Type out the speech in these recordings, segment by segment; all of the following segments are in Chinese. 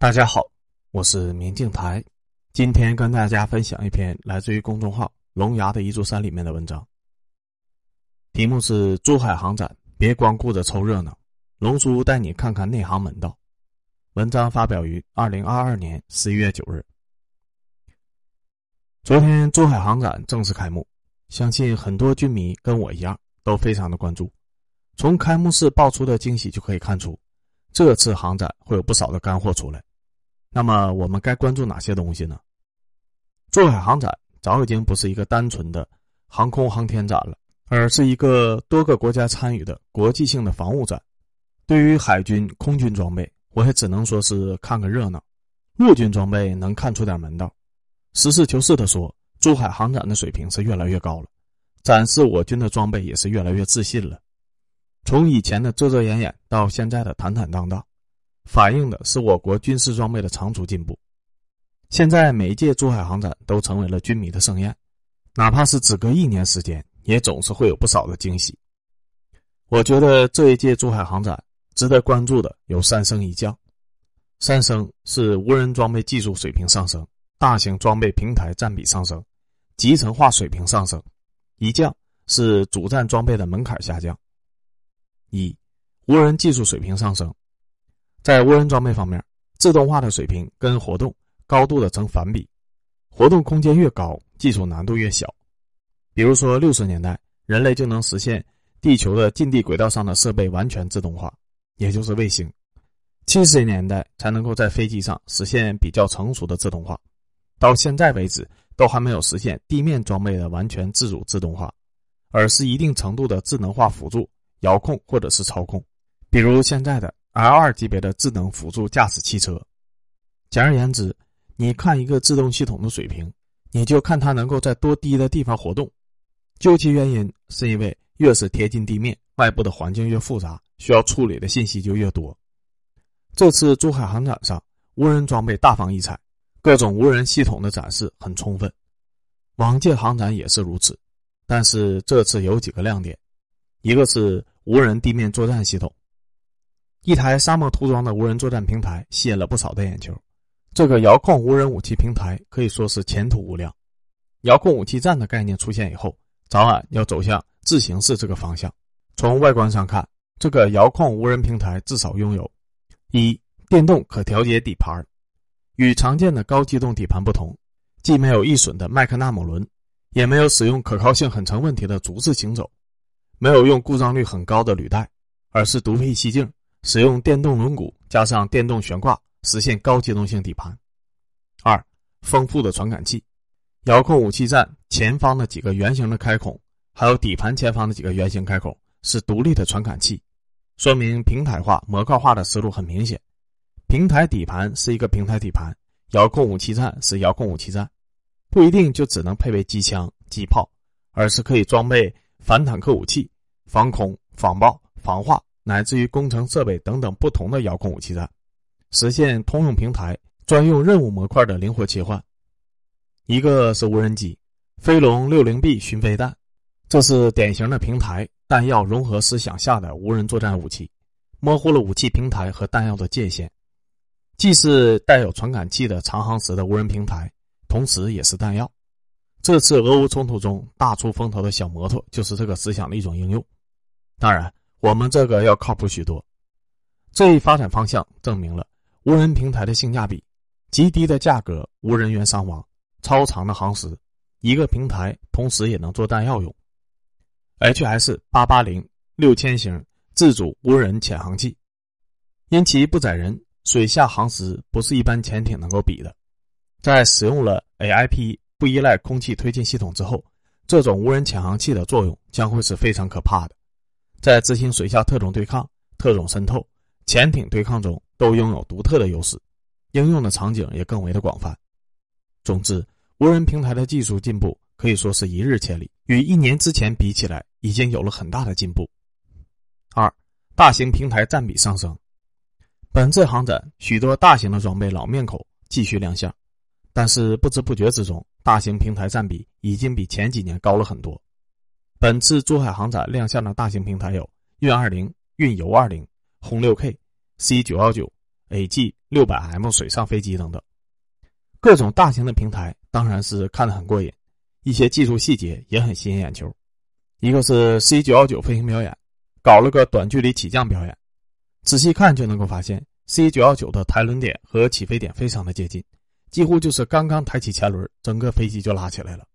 大家好，我是明镜台，今天跟大家分享一篇来自于公众号“龙牙的一座山”里面的文章，题目是“珠海航展，别光顾着凑热闹，龙叔带你看看内行门道”。文章发表于二零二二年十一月九日。昨天珠海航展正式开幕，相信很多军迷跟我一样都非常的关注。从开幕式爆出的惊喜就可以看出，这次航展会有不少的干货出来。那么我们该关注哪些东西呢？珠海航展早已经不是一个单纯的航空航天展了，而是一个多个国家参与的国际性的防务展。对于海军、空军装备，我也只能说是看个热闹；陆军装备能看出点门道。实事求是的说，珠海航展的水平是越来越高了，展示我军的装备也是越来越自信了。从以前的遮遮掩掩到现在的坦坦荡荡。反映的是我国军事装备的长足进步。现在每一届珠海航展都成为了军迷的盛宴，哪怕是只隔一年时间，也总是会有不少的惊喜。我觉得这一届珠海航展值得关注的有三升一降：三升是无人装备技术水平上升，大型装备平台占比上升，集成化水平上升；一降是主战装备的门槛下降。一，无人技术水平上升。在无人装备方面，自动化的水平跟活动高度的成反比，活动空间越高，技术难度越小。比如说，六十年代人类就能实现地球的近地轨道上的设备完全自动化，也就是卫星；七十年代才能够在飞机上实现比较成熟的自动化，到现在为止都还没有实现地面装备的完全自主自动化，而是一定程度的智能化辅助、遥控或者是操控，比如现在的。L 二级别的智能辅助驾驶汽车，简而言之，你看一个制动系统的水平，你就看它能够在多低的地方活动。究其原因，是因为越是贴近地面，外部的环境越复杂，需要处理的信息就越多。这次珠海航展上，无人装备大放异彩，各种无人系统的展示很充分。往届航展也是如此，但是这次有几个亮点，一个是无人地面作战系统。一台沙漠涂装的无人作战平台吸引了不少的眼球。这个遥控无人武器平台可以说是前途无量。遥控武器站的概念出现以后，早晚要走向自行式这个方向。从外观上看，这个遥控无人平台至少拥有：一、电动可调节底盘，与常见的高机动底盘不同，既没有易损的麦克纳姆轮，也没有使用可靠性很成问题的足式行走，没有用故障率很高的履带，而是独辟蹊径。使用电动轮毂加上电动悬挂，实现高机动性底盘。二、丰富的传感器，遥控武器站前方的几个圆形的开孔，还有底盘前方的几个圆形开孔是独立的传感器，说明平台化、模块化的思路很明显。平台底盘是一个平台底盘，遥控武器站是遥控武器站，不一定就只能配备机枪、机炮，而是可以装备反坦克武器、防空、防爆、防化。乃至于工程设备等等不同的遥控武器站，实现通用平台、专用任务模块的灵活切换。一个是无人机，飞龙六零 B 巡飞弹，这是典型的平台弹药融合思想下的无人作战武器，模糊了武器平台和弹药的界限，既是带有传感器的长航时的无人平台，同时也是弹药。这次俄乌冲突中大出风头的小摩托，就是这个思想的一种应用。当然。我们这个要靠谱许多，这一发展方向证明了无人平台的性价比：极低的价格、无人员伤亡、超长的航时，一个平台同时也能做弹药用。HS 八八零六千型自主无人潜航器，因其不载人，水下航时不是一般潜艇能够比的。在使用了 AIP 不依赖空气推进系统之后，这种无人潜航器的作用将会是非常可怕的。在执行水下特种对抗、特种渗透、潜艇对抗中，都拥有独特的优势，应用的场景也更为的广泛。总之，无人平台的技术进步可以说是一日千里，与一年之前比起来，已经有了很大的进步。二，大型平台占比上升。本次航展，许多大型的装备老面孔继续亮相，但是不知不觉之中，大型平台占比已经比前几年高了很多。本次珠海航展亮相的大型平台有运二零、运油二零、轰六 K、C 九幺九、AG 六百 M 水上飞机等等。各种大型的平台当然是看得很过瘾，一些技术细节也很吸引眼球。一个是 C 九幺九飞行表演，搞了个短距离起降表演。仔细看就能够发现，C 九幺九的抬轮点和起飞点非常的接近，几乎就是刚刚抬起前轮，整个飞机就拉起来了。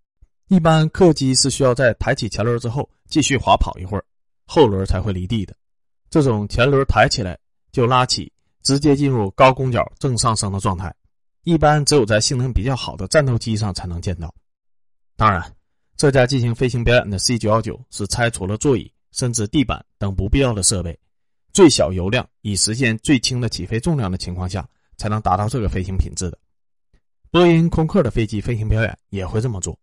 一般客机是需要在抬起前轮之后继续滑跑一会儿，后轮才会离地的。这种前轮抬起来就拉起，直接进入高攻角正上升的状态。一般只有在性能比较好的战斗机上才能见到。当然，这架进行飞行表演的 C 九幺九是拆除了座椅甚至地板等不必要的设备，最小油量以实现最轻的起飞重量的情况下，才能达到这个飞行品质的。波音、空客的飞机飞行表演也会这么做，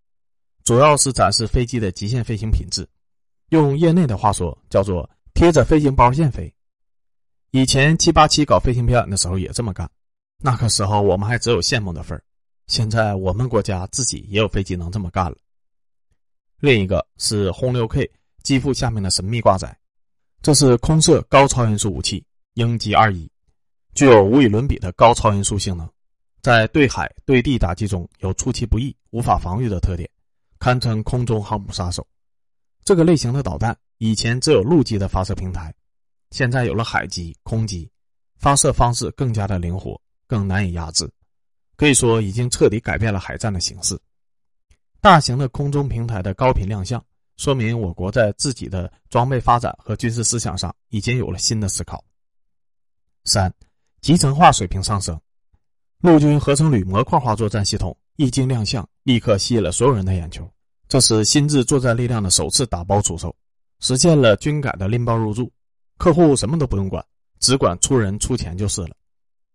主要是展示飞机的极限飞行品质。用业内的话说，叫做贴着飞行包线飞。以前七八七搞飞行表演的时候也这么干。那个时候我们还只有羡慕的份儿，现在我们国家自己也有飞机能这么干了。另一个是轰六 K 机腹下面的神秘挂载，这是空射高超音速武器鹰击二一，具有无与伦比的高超音速性能，在对海对地打击中有出其不意、无法防御的特点，堪称空中航母杀手。这个类型的导弹以前只有陆基的发射平台，现在有了海基、空基，发射方式更加的灵活。更难以压制，可以说已经彻底改变了海战的形式。大型的空中平台的高频亮相，说明我国在自己的装备发展和军事思想上已经有了新的思考。三，集成化水平上升，陆军合成旅模块化作战系统一经亮相，立刻吸引了所有人的眼球。这是新制作战力量的首次打包出售，实现了军改的拎包入住，客户什么都不用管，只管出人出钱就是了。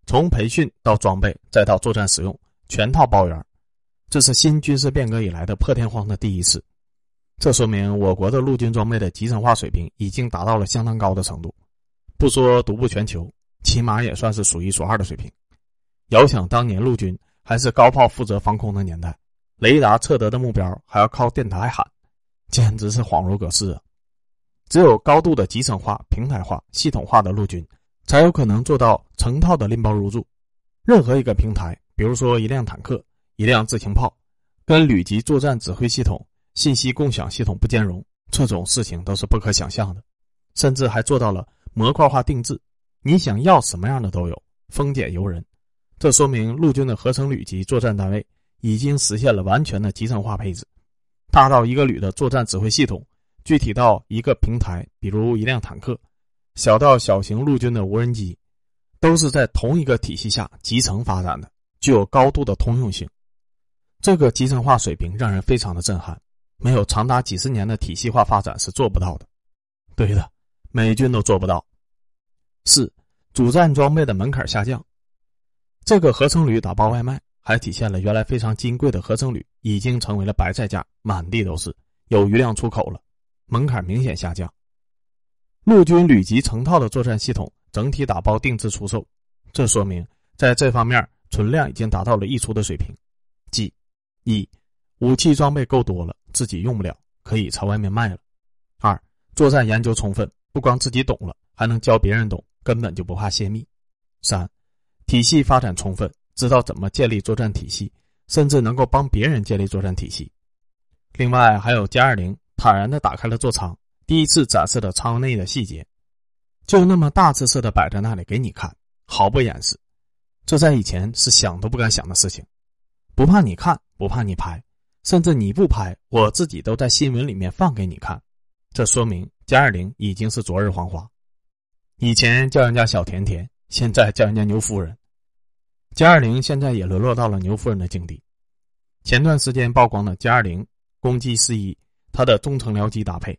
从培训到装备再到作战使用，全套包圆，这是新军事变革以来的破天荒的第一次。这说明我国的陆军装备的集成化水平已经达到了相当高的程度，不说独步全球，起码也算是数一数二的水平。遥想当年陆军还是高炮负责防空的年代，雷达测得的目标还要靠电台喊，简直是恍如隔世啊！只有高度的集成化、平台化、系统化的陆军。才有可能做到成套的拎包入住。任何一个平台，比如说一辆坦克、一辆自行炮，跟旅级作战指挥系统、信息共享系统不兼容，这种事情都是不可想象的。甚至还做到了模块化定制，你想要什么样的都有，丰俭由人。这说明陆军的合成旅级作战单位已经实现了完全的集成化配置，大到一个旅的作战指挥系统，具体到一个平台，比如一辆坦克。小到小型陆军的无人机，都是在同一个体系下集成发展的，具有高度的通用性。这个集成化水平让人非常的震撼，没有长达几十年的体系化发展是做不到的。对的，美军都做不到。四，主战装备的门槛下降。这个合成铝打包外卖，还体现了原来非常金贵的合成铝已经成为了白菜价，满地都是，有余量出口了，门槛明显下降。陆军旅级成套的作战系统整体打包定制出售，这说明在这方面存量已经达到了溢出的水平。即一，武器装备够多了，自己用不了，可以朝外面卖了；二，作战研究充分，不光自己懂了，还能教别人懂，根本就不怕泄密；三，体系发展充分，知道怎么建立作战体系，甚至能够帮别人建立作战体系。另外，还有歼二零坦然的打开了座舱。第一次展示了舱内的细节，就那么大字色的摆在那里给你看，毫不掩饰。这在以前是想都不敢想的事情。不怕你看，不怕你拍，甚至你不拍，我自己都在新闻里面放给你看。这说明歼二零已经是昨日黄花。以前叫人家小甜甜，现在叫人家牛夫人。歼二零现在也沦落到了牛夫人的境地。前段时间曝光的歼二零攻击四一，它的中程僚机搭配。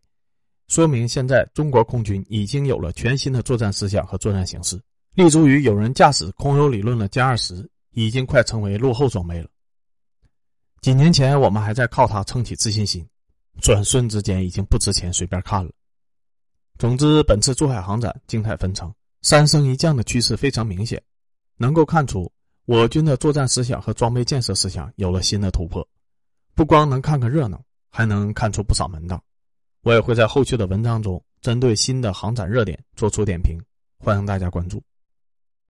说明现在中国空军已经有了全新的作战思想和作战形式，立足于有人驾驶空优理论的歼二十已经快成为落后装备了。几年前我们还在靠它撑起自信心，转瞬之间已经不值钱，随便看了。总之，本次珠海航展精彩纷呈，三升一降的趋势非常明显，能够看出我军的作战思想和装备建设思想有了新的突破。不光能看看热闹，还能看出不少门道。我也会在后续的文章中针对新的航展热点做出点评，欢迎大家关注。